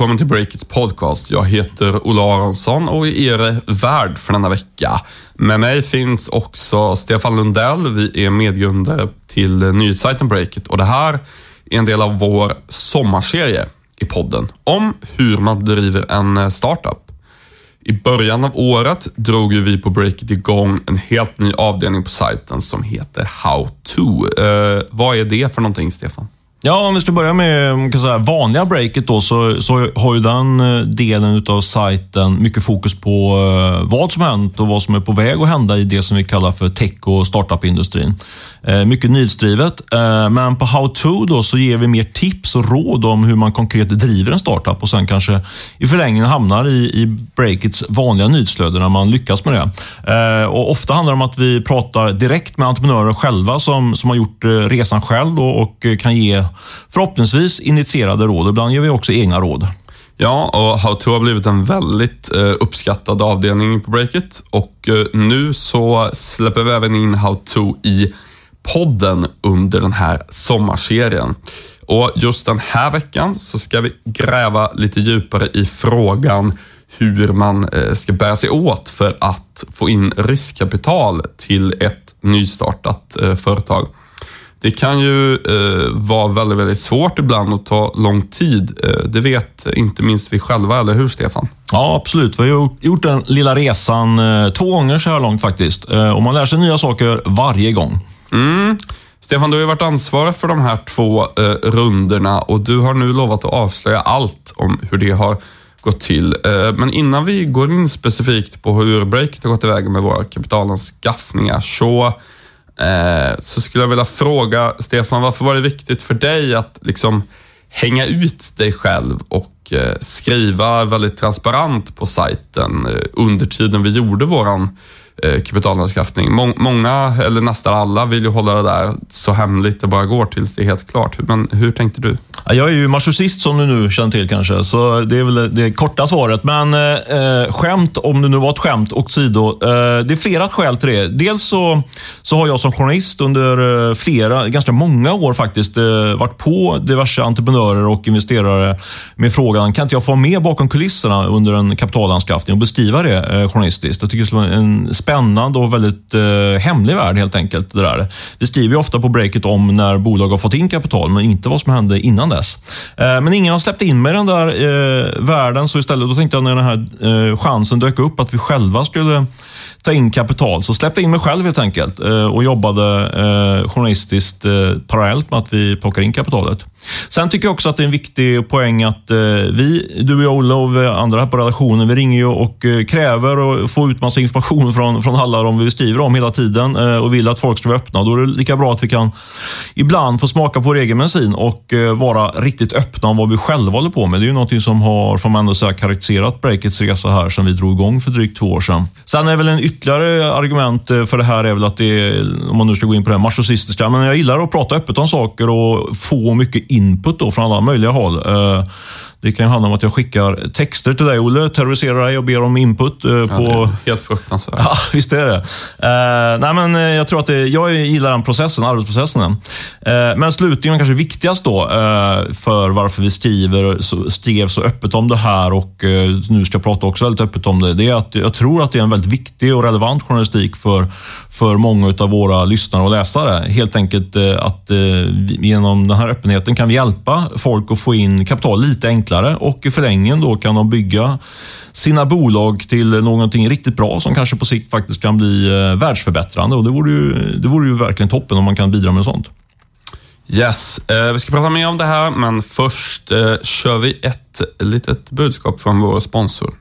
Välkommen till Breakits podcast. Jag heter Ola Aronsson och är er värd för denna vecka. Med mig finns också Stefan Lundell. Vi är medgrundare till nyhetssajten Breakit och det här är en del av vår sommarserie i podden om hur man driver en eh, startup. I början av året drog vi på Breakit igång en helt ny avdelning på sajten som heter How to. Eh, vad är det för någonting, Stefan? Ja, om vi ska börja med kan säga, vanliga breaket då, så, så har ju den eh, delen av sajten mycket fokus på eh, vad som hänt och vad som är på väg att hända i det som vi kallar för tech och startup-industrin. Eh, mycket nyhetsdrivet, men på How to då så ger vi mer tips och råd om hur man konkret driver en startup och sen kanske i förlängningen hamnar i, i breakets vanliga nyhetsflöde när man lyckas med det. och Ofta handlar det om att vi pratar direkt med entreprenörer själva som, som har gjort resan själv och, och kan ge förhoppningsvis initierade råd. Ibland ger vi också egna råd. Ja, och How to har blivit en väldigt eh, uppskattad avdelning på Breakit och eh, nu så släpper vi även in How to i podden under den här sommarserien. Och just den här veckan så ska vi gräva lite djupare i frågan hur man eh, ska bära sig åt för att få in riskkapital till ett nystartat företag. Det kan ju eh, vara väldigt, väldigt svårt ibland och ta lång tid. Eh, det vet inte minst vi själva, eller hur Stefan? Ja, absolut. Vi har gjort den lilla resan eh, två gånger så här långt faktiskt. Eh, och man lär sig nya saker varje gång. Mm. Stefan, du har ju varit ansvarig för de här två eh, runderna och du har nu lovat att avslöja allt om hur det har gått till. Eh, men innan vi går in specifikt på hur Breakit har gått iväg med våra kapitalanskaffningar så Eh, så skulle jag vilja fråga Stefan, varför var det viktigt för dig att liksom hänga ut dig själv och eh, skriva väldigt transparent på sajten eh, under tiden vi gjorde våran Eh, kapitalanskaffning. Många, eller nästan alla, vill ju hålla det där så hemligt det bara går tills det är helt klart. Men hur tänkte du? Jag är ju marxist som du nu känner till kanske, så det är väl det korta svaret. Men eh, eh skämt, om det nu var ett skämt, och sido. Eh, det är flera skäl till det. Dels så, så har jag som journalist under eh, flera, ganska många år faktiskt, eh, varit på diverse entreprenörer och investerare med frågan, kan inte jag få med bakom kulisserna under en kapitalanskaffning och beskriva det eh, journalistiskt? Jag tycker det skulle vara en spännande spännande och väldigt eh, hemlig värld helt enkelt. Det där. Vi skriver ofta på breaket om när bolag har fått in kapital, men inte vad som hände innan dess. Eh, men ingen har släppt in mig i den där eh, världen, så istället då tänkte jag när den här eh, chansen dök upp att vi själva skulle ta in kapital, så släppte jag in mig själv helt enkelt eh, och jobbade eh, journalistiskt eh, parallellt med att vi plockar in kapitalet. Sen tycker jag också att det är en viktig poäng att eh, vi, du och jag, Olle och andra här på redaktionen, vi ringer ju och eh, kräver och får ut massa information från från, alla de vi skriver om hela tiden eh, och vill att folk ska vara öppna. Då är det lika bra att vi kan ibland få smaka på vår egen bensin och vara riktigt öppna om vad vi själva håller på med. Det är ju någonting som har, får man ändå säga, karaktäriserat Breakits resa här sedan vi drog igång för drygt två år sedan. Sen är det väl en ytterligare argument för det här är väl att det är, om man nu ska gå in på det här marsosistiska, men jag gillar att prata öppet om saker och få mycket input då från alla möjliga håll. Eh, det kan handla om att jag skickar texter till dig, Olle, terroriserar dig och ber om input. Eh, på... Ja, helt fruktansvärt. Ja, visst är det. Uh, nej, men, uh, jag tror att det, jag gillar den processen, arbetsprocessen. Uh, men slutligen, kanske viktigast då, för varför vi skriver, så, skrev så öppet om det här och nu ska jag prata också väldigt öppet om det, det är att jag tror att det är en väldigt viktig och relevant journalistik för, för många av våra lyssnare och läsare. Helt enkelt att genom den här öppenheten kan vi hjälpa folk att få in kapital lite enklare enklare och i förlängningen då kan de bygga sina bolag till någonting riktigt bra som kanske på sikt faktiskt kan bli eh, världsförbättrande. Och det, vore ju, det vore ju verkligen toppen om man kan bidra med sånt. Yes, eh, vi ska prata mer om det här, men först eh, kör vi ett litet budskap från vår sponsor.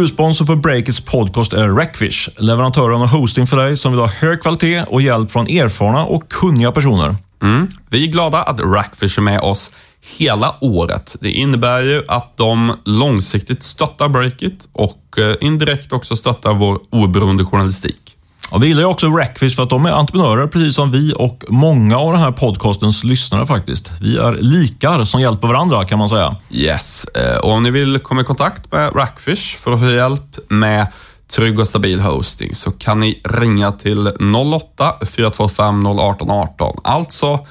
Huvudsponsor för Breakits podcast är Rackfish, leverantören av hosting för dig som vill ha hög kvalitet och hjälp från erfarna och kunniga personer. Mm. Vi är glada att Rackfish är med oss hela året. Det innebär ju att de långsiktigt stöttar Breakit och eh, indirekt också stöttar vår oberoende journalistik. Och vi gillar ju också Rackfish för att de är entreprenörer precis som vi och många av den här podcastens lyssnare faktiskt. Vi är likar som hjälper varandra kan man säga. Yes, eh, och om ni vill komma i kontakt med Rackfish för att få hjälp med trygg och stabil hosting så kan ni ringa till 08 425 018 18. Alltså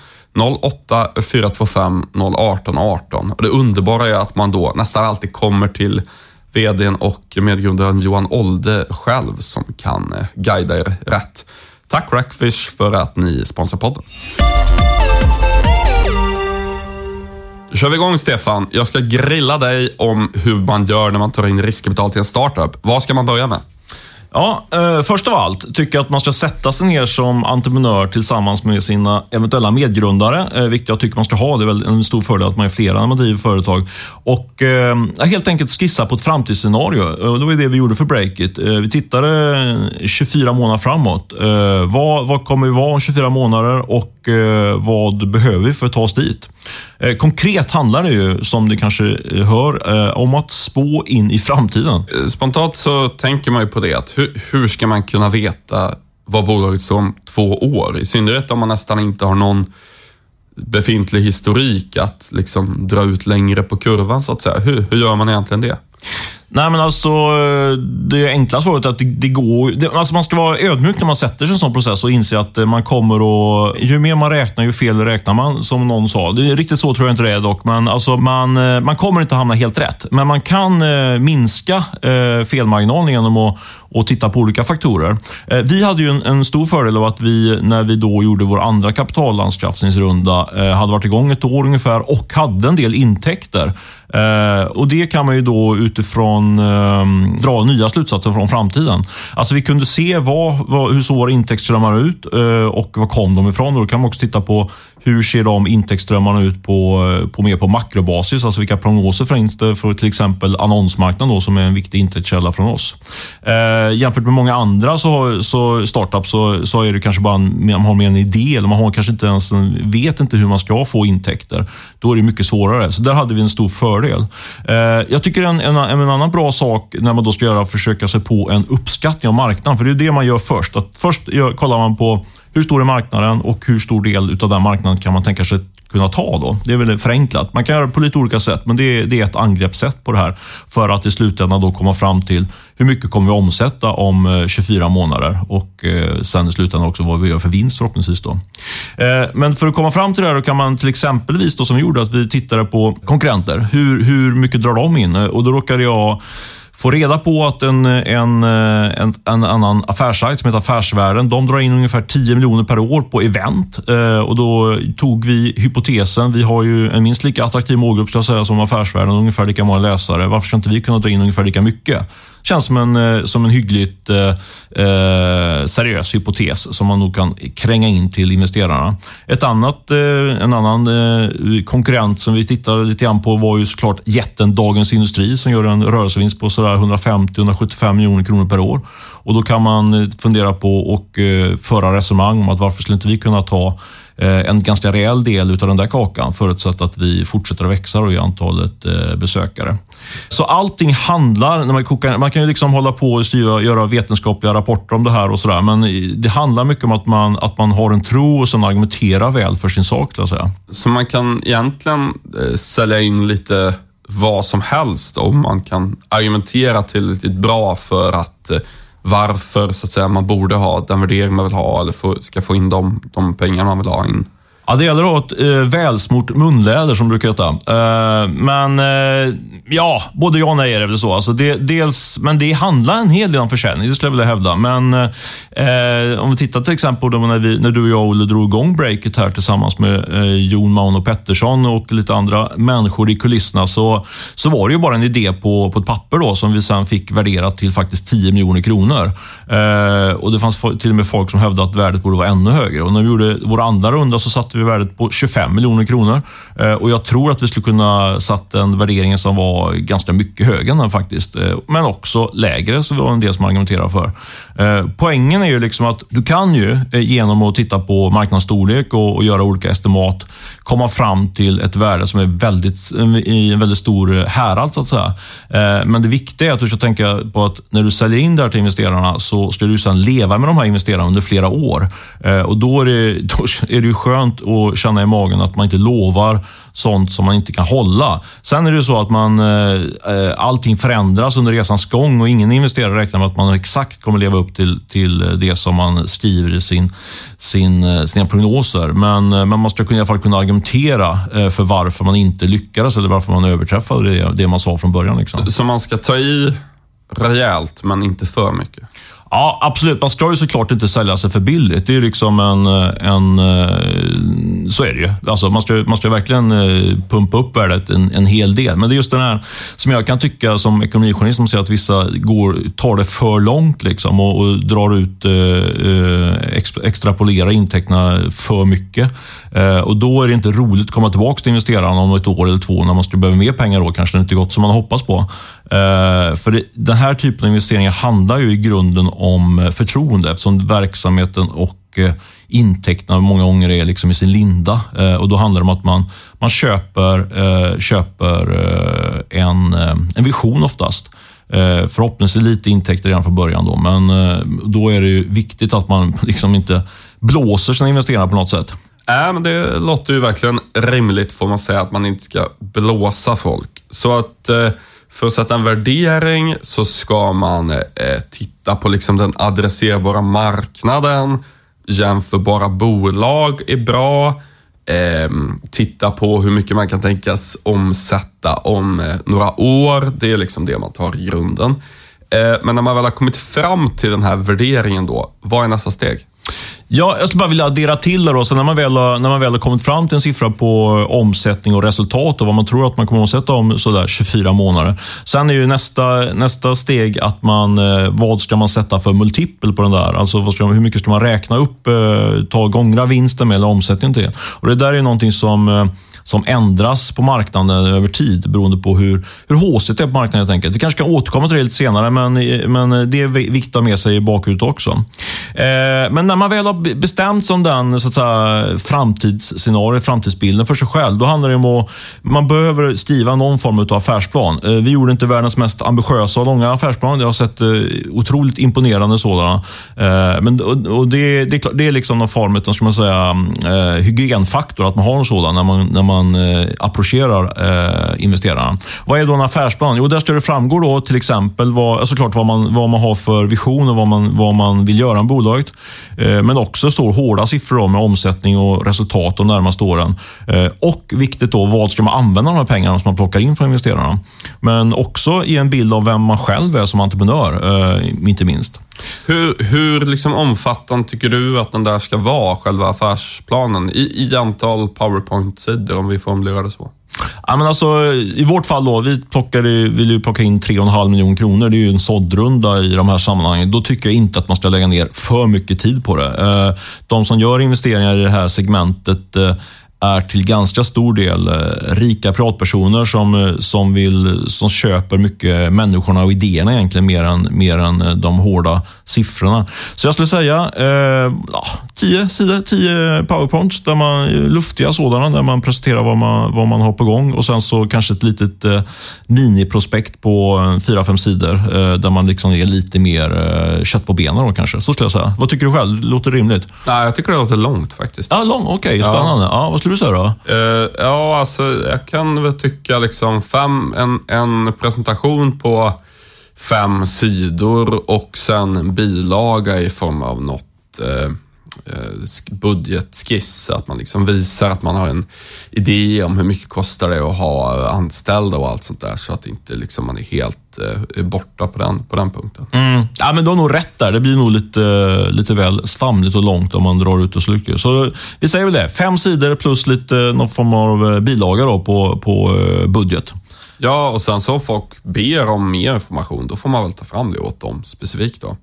08 425 018 18. Och det underbara är att man då nästan alltid kommer till vdn och medgrundaren Johan Olde själv som kan eh, guida er rätt. Tack Rackfish för att ni sponsrar podden. Då kör vi igång Stefan. Jag ska grilla dig om hur man gör när man tar in riskkapital till en startup. Vad ska man börja med? Ja, eh, först av allt tycker jag att man ska sätta sig ner som entreprenör tillsammans med sina eventuella medgrundare, eh, vilket jag tycker man ska ha. Det är väl en stor fördel att man är flera när man driver företag. Och eh, helt enkelt skissa på ett framtidsscenario. Eh, och det var det vi gjorde för Breakit. Eh, vi tittade 24 månader framåt. Eh, vad, vad kommer vi vara om 24 månader och Eh, vad behöver vi för att ta oss dit? Eh, konkret handlar det ju, som du kanske eh, hör, om att spå in i framtiden. Spontant så tänker man ju på det, att hur, hur ska man kunna veta vad bolaget står om två år? I synnerhet om man nästan inte har någon befintlig historik att liksom dra ut längre på kurvan så att säga. Hur, hur gör man egentligen det? Nej, men alltså eh, det enkla svaret är att det, det går... Det, alltså man ska vara ödmjuk när man sätter sig i en sån process och inse att eh, man kommer att... Ju mer man räknar, ju fel räknar man, som någon sa. Det är riktigt så tror jag inte det är dock, men alltså man, eh, man kommer inte hamna helt rätt. Men man kan eh, minska eh, felmarginalen genom att och titta på olika faktorer. Eh, vi hade ju en, en, stor fördel av att vi, när vi då gjorde vår andra kapitalanskaffningsrunda, eh, hade varit igång ett år ungefär och hade en del intäkter. Eh, och Det kan man ju då utifrån ehm, dra nya slutsatser från framtiden. Alltså vi kunde se vad, vad, hur såg våra intäktsströmmar ut eh, och var kom de ifrån. Och då kan man också titta på hur ser de intäktsströmmarna ut på, eh, på mer på makrobasis? Alltså vilka prognoser finns det för till exempel annonsmarknaden då, som är en viktig intäktskälla från oss. Eh, jämfört med många andra så, så startups så, så är det kanske bara en, man har mer en idé eller man har kanske inte ens en, vet inte hur man ska få intäkter. Då är det mycket svårare. Så där hade vi en stor fördel. Eh, jag tycker en, en, en, annan bra sak när man då ska göra försöka sig på en uppskattning av marknaden. För det är det man gör först. Att först gör, kollar man på hur stor är marknaden och hur stor del av den marknaden kan man tänka sig kunna ta då? Det är väl förenklat. Man kan göra det på lite olika sätt, men det är, det är ett angreppssätt på det här för att i slutändan då komma fram till hur mycket kommer vi omsätta om eh, 24 månader och eh, sen i slutändan också vad vi gör för vinst förhoppningsvis. Då. Eh, men för att komma fram till det här då kan man till exempelvis, då, som vi gjorde, att vi tittade på konkurrenter. Hur, hur mycket drar de in? Och då råkade jag Få reda på att en, en, eh, en, en annan affärssajt som heter Affärsvärlden, de drar in ungefär 10 miljoner per år på event. Eh, och då tog vi hypotesen, vi har ju en minst lika attraktiv målgrupp ska jag säga, som Affärsvärlden, ungefär lika många läsare. Varför ska inte vi kunna dra in ungefär lika mycket? Känns som en, eh, som en hyggligt eh, eh, seriös hypotes som man nog kan kränga in till investerarna. Ett annat, eh, en annan eh, konkurrent som vi tittade lite grann på var ju såklart jätten Dagens Industri som gör en rörelsevinst på 150-175 miljoner kronor per år. Och Då kan man eh, fundera på och föra resonemang om att varför skulle inte vi kunna ta Eh, en ganska rejäl del av den där kakan förutsatt att vi fortsätter att växa i antalet eh, besökare. Så allting handlar, när man, kokar, man kan ju liksom hålla på och styra, göra vetenskapliga rapporter om det här och sådär, men det handlar mycket om att man, att man har en tro och sen argumenterar väl för sin sak. Jag säga. Så man kan egentligen eh, sälja in lite vad som helst om man kan argumentera tillräckligt bra för att varför så att säga, man borde ha den värdering man vill ha eller få, ska få in de, de pengar man vill ha in. Ja, det gäller att ha ett eh, välsmort munläder som brukar heta. Eh, men eh, ja, både ja och nej är det väl så. Alltså det, dels, men det handlar en hel del om försäljning, det skulle jag vilja hävda. Men eh, om vi tittar till exempel då när, vi, när du och jag, Olle, drog igång breaket här tillsammans med eh, Jon Mauno Pettersson och lite andra människor i kulisserna, så, så var det ju bara en idé på, på ett papper då, som vi sen fick värderat till faktiskt 10 miljoner kronor. Eh, och Det fanns till och med folk som hävdade att värdet borde vara ännu högre. Och när vi gjorde vår andra runda så satte vi värdet på 25 miljoner kronor. Eh, och jag tror att vi skulle kunna satt en värdering som var ganska mycket högre än den faktiskt. Eh, men också lägre, så det var en del som argumenterar för. Eh, poängen är ju liksom att du kan ju genom att titta på marknadsstorlek och, och göra olika estimat komma fram till ett värde som är väldigt, i en väldigt stor härad, så att säga. Men det viktiga är att du ska tänka på att när du säljer in det här till investerarna så ska du sedan leva med de här investerarna under flera år. Och då är, det, då är det ju skönt och känna i magen att man inte lovar sånt som man inte kan hålla. Sen är det så att man, eh, eh, allting förändras under resans gång och ingen investerare räknar med att man exakt kommer leva upp till, till det som man skriver i sin, sin, eh, sina prognoser. Men, eh, men man ska i alla fall kunna argumentera för varför man inte lyckades eller varför man överträffade det, det man sa från början. Liksom. Så man ska ta i rejält, men inte för mycket? Ja, absolut. Man ska ju såklart inte sälja sig för billigt. Det är liksom en... en eh, så är det ju. Alltså, man, ska, man ska verkligen eh, pumpa upp värdet en, en hel del. Men det är just den här som jag kan tycka som ekonomijournalist, som säger att vissa går, tar det för långt liksom, och, och drar ut, eh, eh ex, extrapolerar intäkterna för mycket. Eh, och Då är det inte roligt att komma tillbaka till investerarna om ett år eller två när man skulle behöva mer pengar. Då kanske det inte gått som man hoppas på. Eh, för den här typen av investeringar handlar ju i grunden om eh, förtroende eftersom verksamheten och eh, intäkterna många gånger är liksom i sin linda. Och Då handlar det om att man, man köper, köper en, en vision oftast. Förhoppningsvis lite intäkter redan från början, då, men då är det viktigt att man liksom inte blåser sina investeringar på något sätt. Äh, men det låter ju verkligen rimligt får man säga att man inte ska blåsa folk. Så att för att sätta en värdering så ska man eh, titta på liksom den adresserbara marknaden. Jämförbara bolag är bra. Eh, titta på hur mycket man kan tänkas omsätta om eh, några år. Det är liksom det man tar i grunden. Eh, men när man väl har kommit fram till den här värderingen då, vad är nästa steg? Ja, jag skulle bara vilja addera till det. Då. Så när, man väl har, när man väl har kommit fram till en siffra på omsättning och resultat och vad man tror att man kommer att omsätta om sådär 24 månader. Sen är ju nästa, nästa steg att man, eh, vad ska man sätta för multipel på den där? Alltså ska, hur mycket ska man räkna upp, eh, ta gångra vinsten med eller omsättningen till? Och Det där är någonting som eh, som ändras på marknaden över tid beroende på hur, hur det är på marknaden helt enkelt. Vi kanske kan återkomma till det lite senare, men, men det är viktigt att ha med sig i bakhuvudet också. Eh, men när man väl har bestämt sig om den så att säga, framtidsscenario, framtidsbilden för sig själv, då handlar det om att man behöver skriva någon form av affärsplan. Eh, vi gjorde inte världens mest ambitiösa och långa affärsplan. Jag har sett eh, otroligt imponerande sådana. Eh, men, och, och det, det, det, är liksom någon form av ska man säga, eh, hygienfaktor att man har en sådan när man, när man man eh, approcherar eh, investerarna. Vad är då en affärsplan? Jo, där ska det framgå då till exempel vad, såklart vad man, vad man har för vision och vad man, vad man vill göra med bolaget. Eh, men också står hårda siffror med omsättning och resultat de närmaste åren. Eh, och viktigt då, vad ska man använda de här pengarna som man plockar in från investerarna? Men också ge en bild av vem man själv är som entreprenör, eh, inte minst. Hur, hur liksom omfattande tycker du att den där ska vara, själva affärsplanen? I, i antal powerpoint-sidor, om vi formulerar det så. Ja, men alltså, I vårt fall, då, vi plockade, vill ju plocka in 3,5 miljoner kronor. Det är ju en såddrunda i de här sammanhangen. Då tycker jag inte att man ska lägga ner för mycket tid på det. Eh, de som gör investeringar i det här segmentet eh, är till ganska stor del eh, rika privatpersoner som, eh, som, vill, som köper mycket människorna och idéerna egentligen mer än, mer än eh, de hårda siffrorna. Så jag skulle säga eh, tio sidor, tio powerpoints, där man, luftiga sådana, där man presenterar vad man, vad man har på gång och sen så kanske ett litet eh, miniprospekt på fyra, fem sidor eh, där man liksom är lite mer eh, kött på benen då kanske. Så skulle jag säga. Vad tycker du själv? Låter rimligt? Nej, jag tycker det låter långt faktiskt. Ja, lång. Okej, okay, spännande. Ja. ja. vad skulle du säga då? Uh, ja, alltså jag kan väl tycka liksom fem, en, en presentation på fem sidor och sen en bilaga i form av något eh, eh budgetskiss, att man liksom visar att man har en idé om hur mycket kostar det att ha anställda och allt sånt där, så att inte liksom man är helt eh, borta på den, på den punkten. Mm. Ja, men du har nog rätt där. Det blir nog lite, lite väl svamligt och långt om man drar ut och slukar. Så vi säger väl det, fem sidor plus lite någon form av eh, bilaga då på, på eh, budget. Ja, och sen så folk ber om mer information, då får man väl ta fram det åt dem specifikt. då.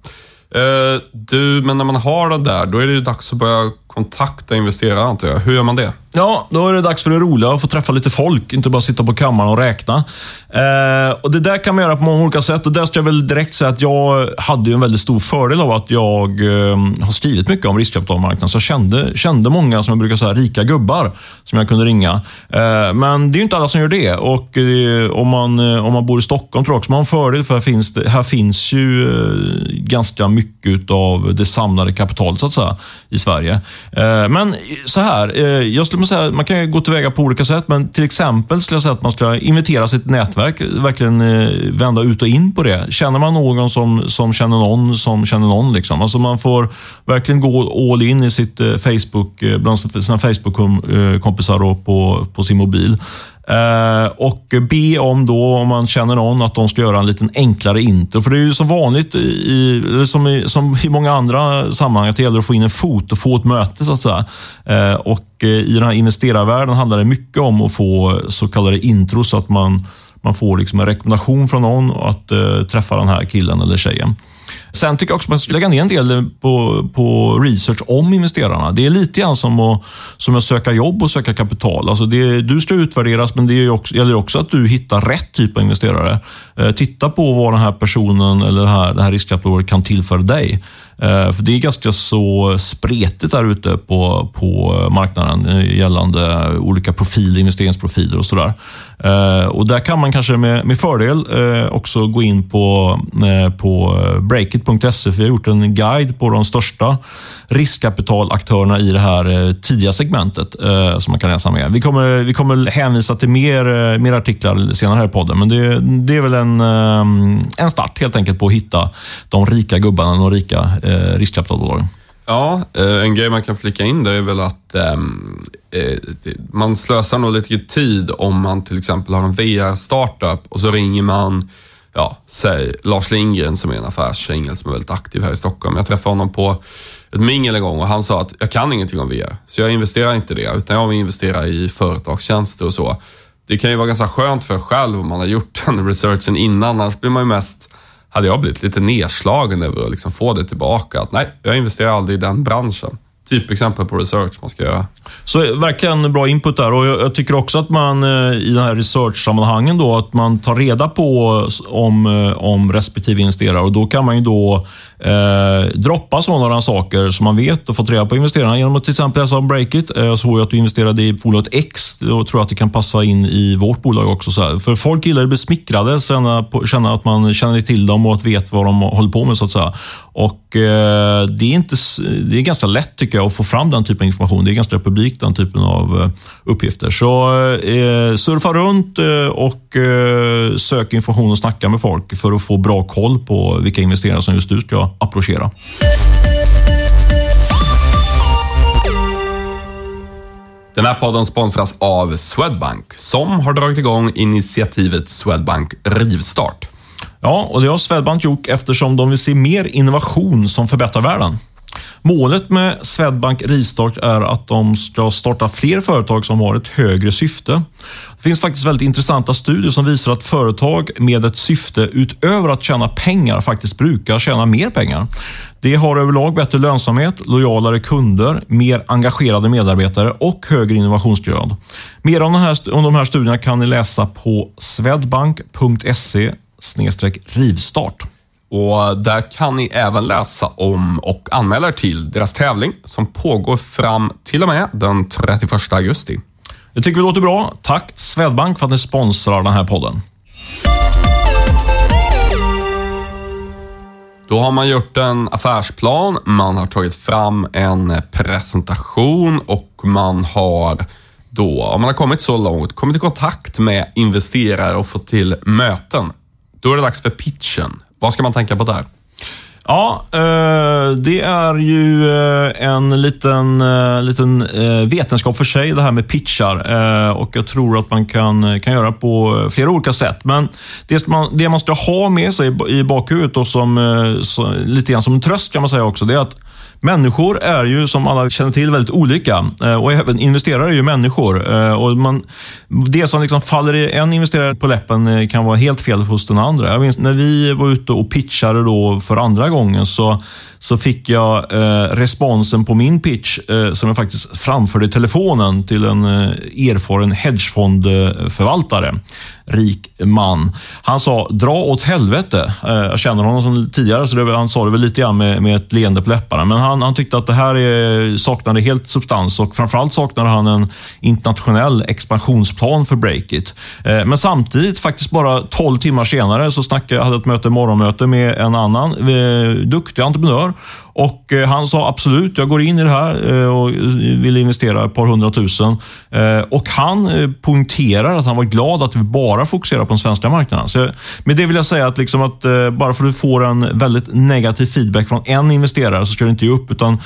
Eh, du, men när man har det där, då är det ju dags att börja kontakta investerare antar jag. Hur gör man det? Ja, då är det dags för det roliga, att få träffa lite folk, inte bara sitta på kammaren och räkna. Eh, och Det där kan man göra på många olika sätt och där ska jag väl direkt säga att jag hade en väldigt stor fördel av att jag eh, har skrivit mycket om riskkapitalmarknaden. Så jag kände, kände många, som jag brukar säga, rika gubbar som jag kunde ringa. Eh, men det är ju inte alla som gör det. Och eh, om, man, eh, om man bor i Stockholm tror jag också man har en fördel, för här finns, det, här finns ju eh, ganska mycket av det samlade kapitalet så att säga, i Sverige. Eh, men så här, eh, jag skulle säga, man kan gå tillväga på olika sätt, men till exempel skulle jag säga att man ska inventera sitt nätverk, verkligen eh, vända ut och in på det. Känner man någon som, som känner någon som känner någon. Liksom. Alltså man får verkligen gå all in i sitt eh, Facebook, eh, bland sina Facebook-kompisar på, på sin mobil. Eh, och be om då, om man känner någon, att de ska göra en liten enklare intro. För det är ju som vanligt, i, som, i, som i många andra sammanhang, att det gäller att få in en fot och få ett möte. så att säga. Eh, och eh, I den här investerarvärlden handlar det mycket om att få så kallade intros, så att man, man får liksom en rekommendation från någon att träffa den här killen eller tjejen. Sen tycker jag också att man ska lägga ner en del på, på research om investerarna. Det är lite grann som att, som att söka jobb och söka kapital. Alltså det, du ska utvärderas, men det också, gäller också att du hittar rätt typ av investerare. Eh, titta på vad den här personen eller det här, det här riskkapitalet kan tillföra dig. Eh, för Det är ganska så spretigt där ute på, på marknaden eh, gällande olika profiler, investeringsprofiler och sådär. Eh, och Där kan man kanske med, med fördel också gå in på, på breakit.se. Vi har gjort en guide på de största riskkapitalaktörerna i det här tidiga segmentet som man kan läsa mer. Vi kommer, vi kommer hänvisa till mer, mer artiklar senare här i podden, men det, det är väl en, en start helt enkelt på att hitta de rika gubbarna, de rika eh, riskkapitalbolag. Ja, eh, en grej man kan flika in där är väl att ehm, eh, man slösar nog lite tid om man till exempel har en VR-startup och så ringer man, ja, säg Lars Lindgren som är en affärsängel som är väldigt aktiv här i Stockholm. Jag träffade honom på ett mingel en gång och han sa att jag kan ingenting om VR, så jag investerar inte i det, utan jag vill investera i företagstjänster och så. Det kan ju vara ganska skönt för en själv om man har gjort den researchen innan, annars blir man ju mest hade jag blivit lite nedslagen över att liksom få det tillbaka. Att nej, jag investerar aldrig i den branschen typexempel på research man ska göra. Så eh, verkligen bra input där och jag, tycker också att man eh, i den här research-sammanhangen då, att man tar reda på om, eh, om respektive investerare och då kan man ju då eh, droppa sådana saker som man vet och fått reda på investerarna genom att till exempel läsa om Breakit. Eh, jag såg att du investerade i bolaget X. Då tror jag att det kan passa in i vårt bolag också. Så här. För folk gillar att bli smickrade, känna, att man känner till dem och att vet vad de håller på med så att säga. Och eh, det, är inte, det är ganska lätt tycker jag att få fram den typen av information. Det är ganska publikt den typen av eh, uppgifter. Så eh, surfa runt eh, och eh, sök information och snacka med folk för att få bra koll på vilka investerare som just du ska approchera. Den här podden sponsras av Swedbank som har dragit igång initiativet Swedbank Rivstart. Ja, och det har Swedbank gjort eftersom de vill se mer innovation som förbättrar världen. Målet med Swedbank Ristart är att de ska starta fler företag som har ett högre syfte. Det finns faktiskt väldigt intressanta studier som visar att företag med ett syfte utöver att tjäna pengar faktiskt brukar tjäna mer pengar. Det har överlag bättre lönsamhet, lojalare kunder, mer engagerade medarbetare och högre innovationsgrad. Mer om, här, om de här studierna kan ni läsa på swedbank.se rivstart. Och där kan ni även läsa om och anmäla er till deras tävling som pågår fram till och med den 31 augusti. Det tycker vi låter bra. Tack Swedbank för att ni sponsrar den här podden. Då har man gjort en affärsplan, man har tagit fram en presentation och man har då, om man har kommit så långt, kommit i kontakt med investerare och fått till möten. Då är det dags för pitchen. Vad ska man tänka på där? Ja, eh, det är ju eh, en liten, eh, liten vetenskap för sig det här med pitchar. Och jag tror att man kan, kan göra på flera olika sätt. Men det, man, det man ska ha med sig i bakhuvudet och som, lite grann som en tröst kan man säga också, det är att människor är ju som alla känner till väldigt olika eh, och även investerare är ju människor. Eh, och man, det som liksom faller i en investerare på läppen eh, kan vara helt fel hos den andra. Jag minns när vi var ute och pitchade då för andra gången så så fick jag eh, responsen på min pitch eh, som jag faktiskt framförde i telefonen till en eh, erfaren hedgefondförvaltare. Rik man. Han sa, dra åt helvete. Eh, jag känner honom som tidigare, så det, han sa det väl lite grann med, med ett leende på läpparna. Men han, han tyckte att det här är, saknade helt substans och framförallt saknade han en internationell expansionsplan för Breakit. Eh, men samtidigt, faktiskt bara 12 timmar senare, så snackade, jag hade ett möte, morgonmöte med en annan eh, duktig entreprenör och eh, Han sa absolut, jag går in i det här eh, och vill investera ett par hundratusen. Eh, och Han poängterar att han var glad att vi bara fokuserar på den svenska marknaden. Så med det vill jag säga att, liksom att bara för att du får en väldigt negativ feedback från en investerare så ska du inte ge upp. utan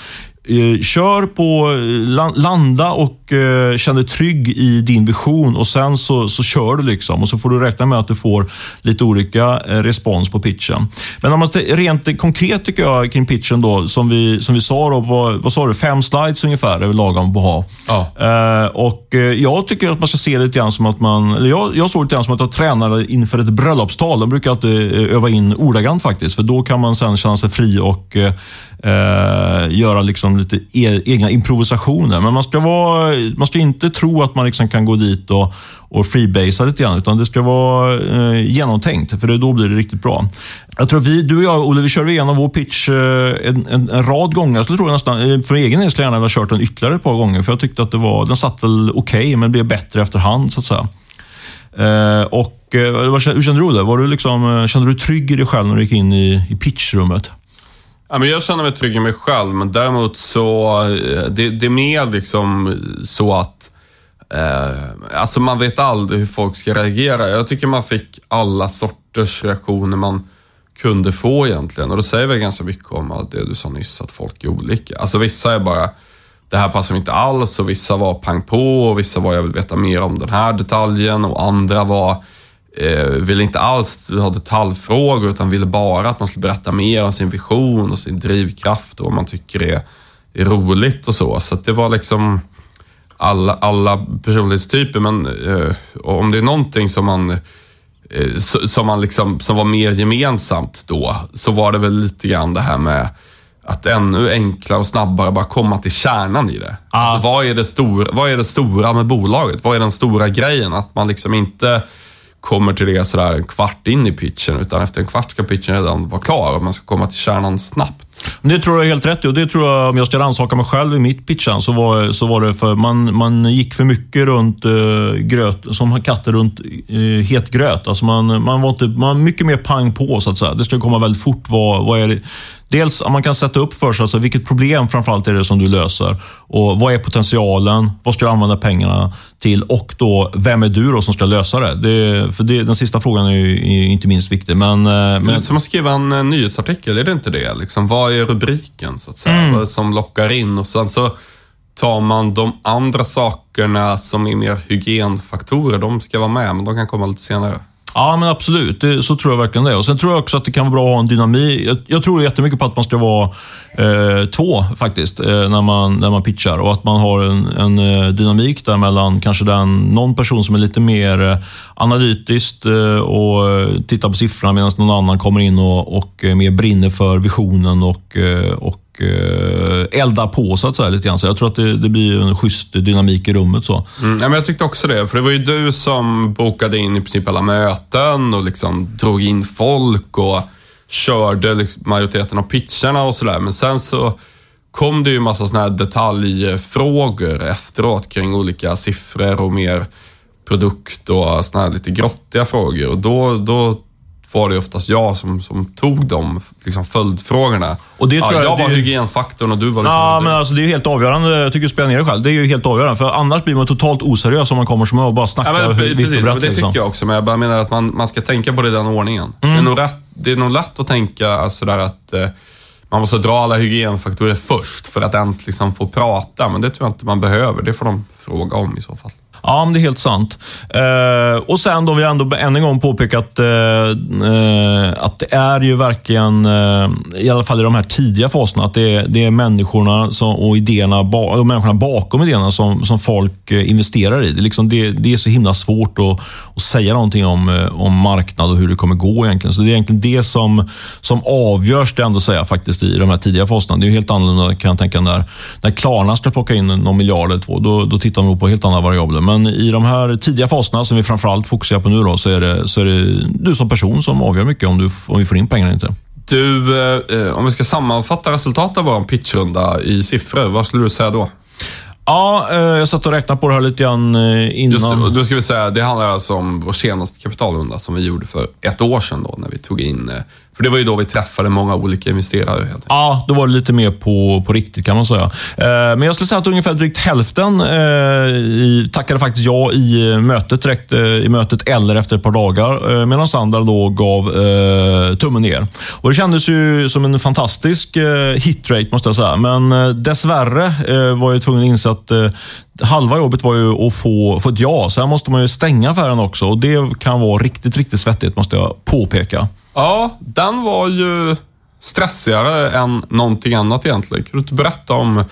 kör på, eh, landa och eh, känn dig trygg i din vision och sen så, så kör du liksom. Och så får du räkna med att du får lite olika respons på pitchen. Men om man rent konkret tycker jag kring pitchen då, som vi, som vi sa då, vad, vad sa du, fem slides ungefär är väl lagom att ha. Ja. och jag tycker att man ska se lite grann som att man, eller jag, jag såg lite grann som att jag tränade inför ett bröllopstal. De brukar alltid öva in ordagrant faktiskt, för då kan man sen känna sig fri och eh, göra liksom lite e egna improvisationer. Men man ska, vara, man ska inte tro att man liksom kan gå dit och, och freebasea lite grann, utan det ska vara eh, genomtänkt, för det, då blir det riktigt bra. Jag tror vi, du och jag, Olle, vi körde igenom vår pitch eh, en, en, en, rad gånger. Jag skulle tro nästan, eh, för egen del skulle jag gärna ha kört den ytterligare ett par gånger, för jag tyckte att det var, den satt väl okej, okay, men blev bättre efterhand, så att säga. Eh, och, eh, hur kände du Olle? Var du liksom, kände du trygg i dig själv när du gick in i, i pitchrummet? Ja, men jag känner mig trygg i mig själv, men däremot så, eh, det, det är mer liksom så att eh, Alltså man vet aldrig hur folk ska reagera. Jag tycker man fick alla sorters reaktioner man kunde få egentligen. Och det säger väl ganska mycket om det du sa nyss, att folk är olika. Alltså vissa är bara, det här passar mig inte alls och vissa var pang på och vissa var, jag vill veta mer om den här detaljen och andra var, eh, ville inte alls ha detaljfrågor utan ville bara att man skulle berätta mer om sin vision och sin drivkraft och vad man tycker är, är roligt och så. Så det var liksom alla, alla personlighetstyper. Men eh, om det är någonting som man eh, som, man liksom, som var mer gemensamt då, så var det väl lite grann det här med att ännu enklare och snabbare bara komma till kärnan i det. Ah. Alltså, vad, är det stora, vad är det stora med bolaget? Vad är den stora grejen? Att man liksom inte kommer till det sådär en kvart in i pitchen, utan efter en kvart ska pitchen redan vara klar och man ska komma till kärnan snabbt. Det tror jag är helt rätt i och det tror jag, om jag ska rannsaka mig själv i mitt pitchen, så var, så var det för man, man gick för mycket runt eh, gröt, som katter runt eh, het gröt. Alltså man, man var inte, man mycket mer pang på så att säga. Det ska komma väldigt fort. Vad, vad är det? Dels att man kan sätta upp för sig, alltså vilket problem framförallt är det som du löser? Och Vad är potentialen? Vad ska du använda pengarna till? Och då, vem är du då som ska lösa det? det för det, Den sista frågan är, ju, är inte minst viktig. Men, eh, men... Det är som att skriva en eh, nyhetsartikel, är det inte det? Liksom, vad är rubriken, så att säga? Mm. Vad som lockar in? Och sen så tar man de andra sakerna som är mer hygienfaktorer, de ska vara med, men de kan komma lite senare. Ja, men absolut. Det, så tror jag verkligen det. Och Sen tror jag också att det kan vara bra att ha en dynamik. Jag, jag tror jättemycket på att man ska vara eh, två faktiskt, eh, när, man, när man pitchar. Och att man har en, en eh, dynamik där mellan kanske den, någon person som är lite mer eh, analytiskt eh, och eh, tittar på siffrorna medan någon annan kommer in och, och eh, mer brinner för visionen och, eh, och eh, elda på så att säga lite grann. Så jag tror att det, det blir en schysst dynamik i rummet. Så. Mm, ja, men jag tyckte också det, för det var ju du som bokade in i princip alla möten och liksom drog in folk och körde liksom majoriteten av pitcherna och sådär. Men sen så kom det ju massa sådana här detaljfrågor efteråt kring olika siffror och mer produkt och sådana här lite grottiga frågor. Och då, då var det oftast jag som, som tog de liksom, följdfrågorna. Och det tror ja, jag, jag var det... hygienfaktorn och du var liksom... Ja, men alltså, det är helt avgörande. Jag tycker spela ner dig själv. Det är ju helt avgörande. För annars blir man totalt oseriös om man kommer som och bara snackar ja, men, vitt och brett. Det liksom. tycker jag också, men jag bara menar att man, man ska tänka på det i den ordningen. Mm. Det, är nog rätt, det är nog lätt att tänka sådär att eh, man måste dra alla hygienfaktorer först för att ens liksom få prata. Men det tror jag inte man behöver. Det får de fråga om i så fall. Ja, men det är helt sant. Eh, och sen då vill jag ändå än en gång påpeka att, eh, eh, att det är ju verkligen, eh, i alla fall i de här tidiga faserna, att det är, det är människorna som, och idéerna, ba, och människorna bakom idéerna som, som folk eh, investerar i. Det är, liksom, det, det är så himla svårt att, att säga någonting om, eh, om marknad och hur det kommer gå egentligen. Så det är egentligen det som, som avgörs, det ändå säga, faktiskt i de här tidiga faserna. Det är helt annorlunda kan jag tänka när, när Klarna ska plocka in någon miljard eller två. Då, då tittar man på helt andra variabler. Men i de här tidiga faserna som vi framförallt fokuserar på nu då, så är det, så är det du som person som avgör mycket om, du, om vi får in pengar eller inte. Du, eh, om vi ska sammanfatta resultatet av vår pitchrunda i siffror, vad skulle du säga då? Ja, eh, jag satt och räknade på det här lite grann eh, innan. Just det, då ska vi säga, det handlar alltså om vår senaste kapitalrunda som vi gjorde för ett år sedan då, när vi tog in eh, för det var ju då vi träffade många olika investerare. Helt ja, då var det lite mer på, på riktigt kan man säga. Eh, men jag skulle säga att ungefär drygt hälften eh, i, tackade faktiskt ja i eh, mötet direkt i mötet eller efter ett par dagar. Medan andra då gav tummen ner. Och Det kändes ju som en fantastisk hitrate måste jag säga. Men dessvärre var jag tvungen att inse att halva jobbet var ju att få, få ett ja. Sen måste man ju stänga affären också och det kan vara riktigt, riktigt svettigt måste jag påpeka. Ja, den var ju stressigare än någonting annat egentligen. Kan du inte berätta om,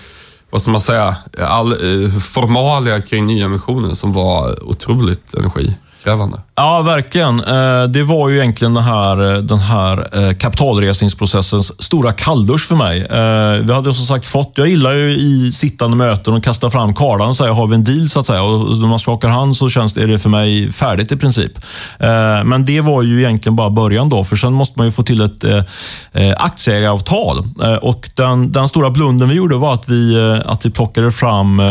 vad ska man säga, all eh, formalia kring nyemissionen som var otroligt energikrävande? Ja, verkligen. Eh, det var ju egentligen den här, eh, den här eh, kapitalresningsprocessens stora kalldusch för mig. Vi hade som sagt fått, jag gillar ju i sittande möten och kasta fram kardan och säga, har vi en deal så att säga. Och när man skakar hand så känns det, är det för mig färdigt i princip. Men det var ju egentligen bara början då, för sen måste man ju få till ett aktieägaravtal. Och den, den stora blunden vi gjorde var att vi, att vi plockade fram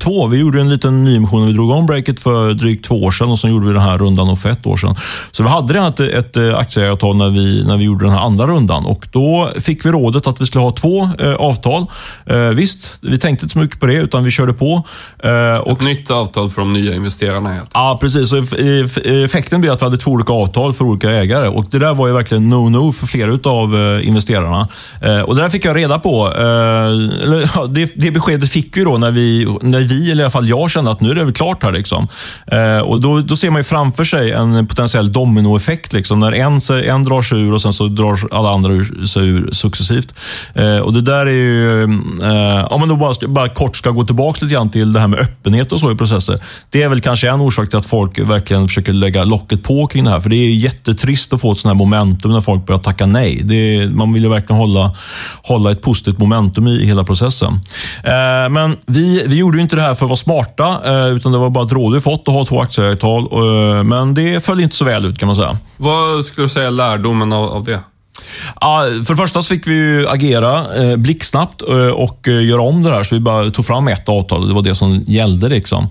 två. Vi gjorde en liten nyemission när vi drog om breaket för drygt två år sedan och sen gjorde vi den här rundan och för ett år sedan. Så vi hade redan ett, ett eh, aktieägaravtal när vi, när vi gjorde den här andra rundan och då fick vi rådet att vi skulle ha två eh, avtal. Eh, visst, vi tänkte inte så mycket på det utan vi körde på. Eh, och Ett nytt avtal för de nya investerarna helt Ja, precis. Så eff- eff- effekten blev att vi hade två olika avtal för olika ägare. Och Det där var ju verkligen no-no för flera av investerarna. Eh, och Det där fick jag reda på. Eh, eller, det, det beskedet fick vi då när vi, när vi, eller i alla fall jag, kände att nu är det väl klart här. Liksom. Eh, och då, då ser man ju framför sig en potentiell dominoeffekt. Liksom, när en, en drar sig ur och sen så drar alla andra ur, sig ur successivt. Eh, och Det där är ju, eh, om man då bara, bara kort ska gå tillbaka lite grann till det här med öppenhet och så i processer. Det är väl kanske en orsak till att folk verkligen försöker lägga locket på kring det här. För det är jättetrist att få ett sånt här momentum när folk börjar tacka nej. Det är, man vill ju verkligen hålla, hålla ett positivt momentum i hela processen. Eh, men vi, vi gjorde ju inte det här för att vara smarta, eh, utan det var bara ett råd vi fått att ha två aktieägartal. Eh, men det föll inte så väl ut kan man säga. Vad skulle du säga är lärdomen av, av det? Ja, för det första så fick vi ju agera eh, blixtsnabbt eh, och eh, göra om det här. Så vi bara tog fram ett avtal det var det som gällde. Liksom.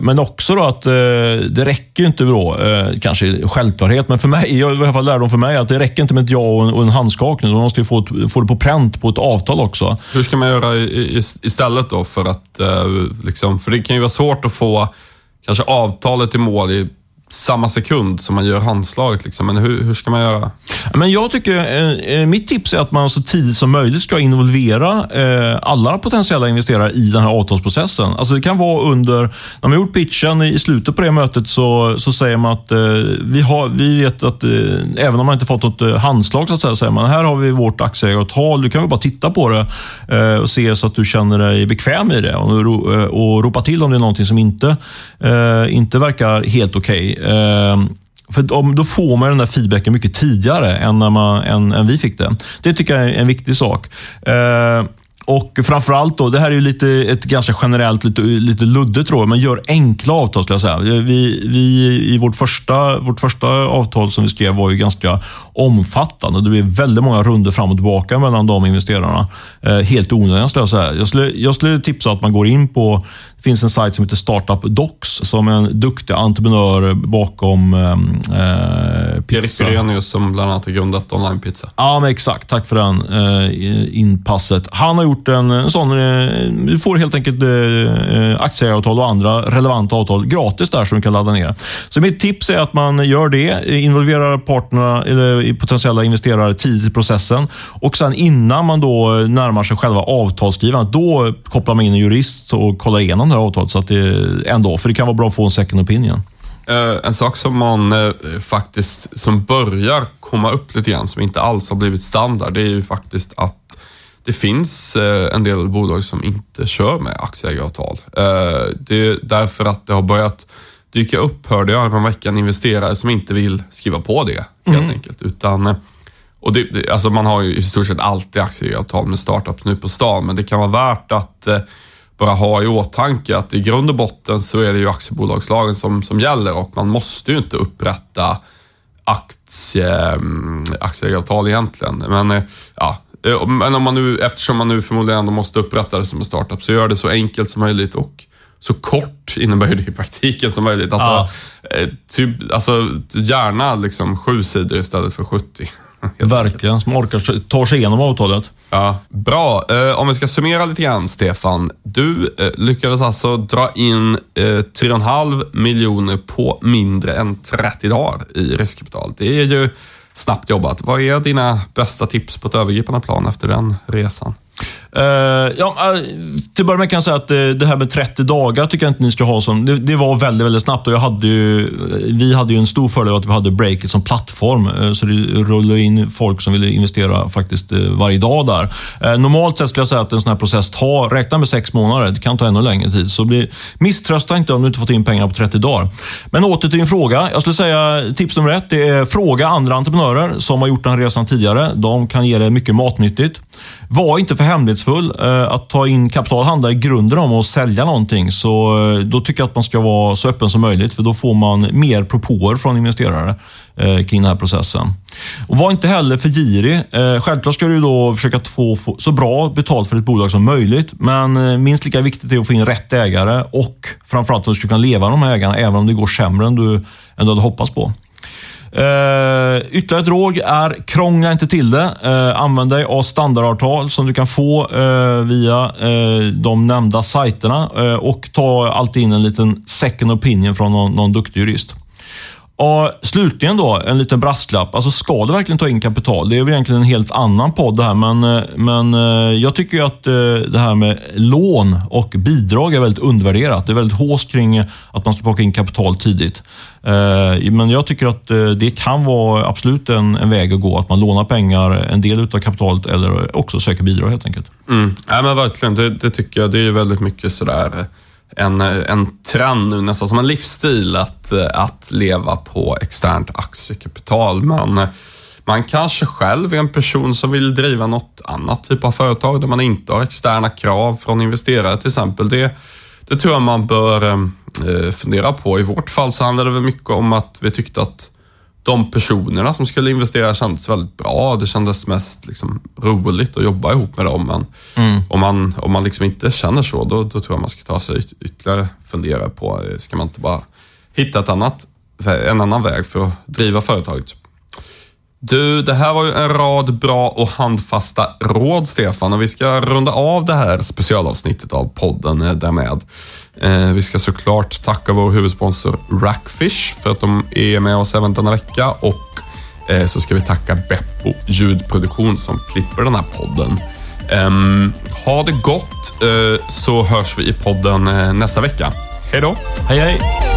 Men också då att det räcker inte då, kanske självklarhet, men för mig, i alla fall lärdom för mig, att det räcker inte med ett ja och en, handskakning. Man måste ju få, ett, få det på pränt på ett avtal också. Hur ska man göra istället då för att, liksom, för det kan ju vara svårt att få kanske avtalet i mål i samma sekund som man gör handslaget. Liksom. Men hur, hur ska man göra? Men jag tycker, eh, eh, mitt tips är att man så tidigt som möjligt ska involvera eh, alla potentiella investerare i den här avtalsprocessen. Alltså det kan vara under, när man har gjort pitchen, i slutet på det mötet så, så säger man att eh, vi, har, vi vet att, eh, även om man inte fått något eh, handslag, så att säga, säger man här har vi vårt aktieägaravtal, du kan väl bara titta på det eh, och se så att du känner dig bekväm i det och, ro- och ropa till om det är någonting som inte, eh, inte verkar helt okej. Okay. Ehm, för då får man den där feedbacken mycket tidigare än, när man, än, än vi fick det. Det tycker jag är en viktig sak. Ehm, och framförallt då, det här är ju lite, ett ganska generellt, lite, lite luddigt råd, men gör enkla avtal skulle jag säga. Vi, vi, I vårt första, vårt första avtal som vi skrev var ju ganska omfattande. Det blev väldigt många runder fram och tillbaka mellan de investerarna. Eh, helt onödiga skulle jag säga. Jag skulle, jag skulle tipsa att man går in på, finns en sajt som heter Startup Docs som är en duktig entreprenör bakom eh, Erik pizza. Birenius som bland annat har grundat Online Pizza. Ja, men exakt. Tack för den eh, inpasset. Han har gjort en, en sån... eh, Du får helt enkelt eh, aktieägaravtal och andra relevanta avtal gratis där som du kan ladda ner. Så mitt tips är att man gör det, involverar parterna eller potentiella investerare tidigt i processen och sen innan man då närmar sig själva avtalsskrivandet, då kopplar man in en jurist och kollar igenom det här avtalet så att det ändå, för det kan vara bra att få en second opinion. Eh, en sak som man eh, faktiskt, som börjar komma upp lite grann, som inte alls har blivit standard, det är ju faktiskt att det finns eh, en del bolag som inte kör med aktieägaravtal. Det är därför att det har börjat dyka upp, hörde jag en veckan, investerare som inte vill skriva på det helt enkelt. Utan, och det, alltså man har ju i stort sett alltid aktieägaravtal med startups nu på stan, men det kan vara värt att bara ha i åtanke att i grund och botten så är det ju aktiebolagslagen som, som gäller och man måste ju inte upprätta aktie, mm, aktieägaravtal egentligen. Men, eh, ja, eh, men om man nu, eftersom man nu förmodligen ändå måste upprätta det som en startup, så gör det så enkelt som möjligt och så kort innebär ju det i praktiken som möjligt. Alltså, Ja. eh, typ, alltså gärna liksom sju sidor istället för 70. Verkligen, som orkar ta sig igenom avtalet. Ja, bra. Eh, om vi ska summera lite grann, Stefan. Du eh, lyckades alltså dra in eh, 3,5 miljoner på mindre än 30 dagar i riskkapital. Det är ju snabbt jobbat. Vad är dina bästa tips på ett övergripande plan efter den resan? Uh, ja, eh, till att börja med kan jag säga att eh, det här med 30 dagar tycker jag inte ni ska ha som... Det, det var väldigt, väldigt snabbt och jag hade ju, vi hade ju en stor fördel att vi hade Breakit som plattform. Så det rullade in folk som ville investera faktiskt varje dag där. Normalt sett skulle jag säga att en sån här process tar, räkna med sex månader. Det kan ta ännu längre tid. Så bli, misströsta inte om du inte fått in pengarna på 30 dagar. Men åter till din fråga. Jag skulle säga tips nummer ett, det är fråga andra entreprenörer som har gjort den här resan tidigare. De kan ge dig mycket matnyttigt. Var inte för hemligt hemlighetsfull. Eh, att ta in kapital handlar i grunden om att sälja någonting. Så eh, då tycker jag att man ska vara så öppen som möjligt, för då får man mer propåer från investerare eh, kring den här processen. Och var inte heller för girig. Självklart ska du då försöka få, så bra betalt för ditt bolag som möjligt, men minst lika viktigt är att få in rätt ägare och framförallt att du ska kunna leva med de här ägarna, även om det går sämre än du, än du hade hoppats på. Eh, ytterligare ett råd är krångla inte till det. Eh, använd dig av standardavtal som du kan få eh, via eh, de nämnda sajterna eh, och ta alltid in en liten second opinion från någon, någon duktig jurist. Och slutligen då, en liten brasklapp. Alltså ska du verkligen ta in kapital? Det är väl egentligen en helt annan podd det här, men, eh, men eh, jag tycker ju att eh, det här med lån och bidrag är väldigt undervärderat. Det är väldigt hårt kring att man ska plocka in kapital tidigt. Men jag tycker att det kan vara absolut en, en väg att gå, att man lånar pengar, en del av kapitalet, eller också söker bidrag helt enkelt. Mm. Ja, men verkligen, det, det tycker jag. Det är ju väldigt mycket sådär en, eh, en trend nu, nästan som en livsstil att, eh, att leva på externt aktiekapital. Men man kanske själv är en person som vill driva något annat typ av företag där man inte har externa krav från investerare till exempel. Det, det tror jag man bör eh, eh fundera på. I vårt fall så handlade det väl mycket om att vi tyckte att de personerna som skulle investera kändes väldigt bra. Det kändes mest liksom roligt att jobba ihop med dem. Men om man, om man liksom inte känner så, då, då tror jag man ska ta sig yt- ytterligare fundera på, eh, ska man inte bara hitta ett annat, en annan väg för att driva företaget? Du, det här var ju en rad bra och handfasta råd, Stefan, och vi ska runda av det här specialavsnittet av podden eh, därmed. Eh, vi ska såklart tacka vår huvudsponsor Rackfish för att de är med oss även denna vecka och eh, så ska vi tacka Beppo ljudproduktion som klipper den här podden. Ehm, ha det gott, eh, så hörs vi i podden nästa vecka. Hej då! Hej hej!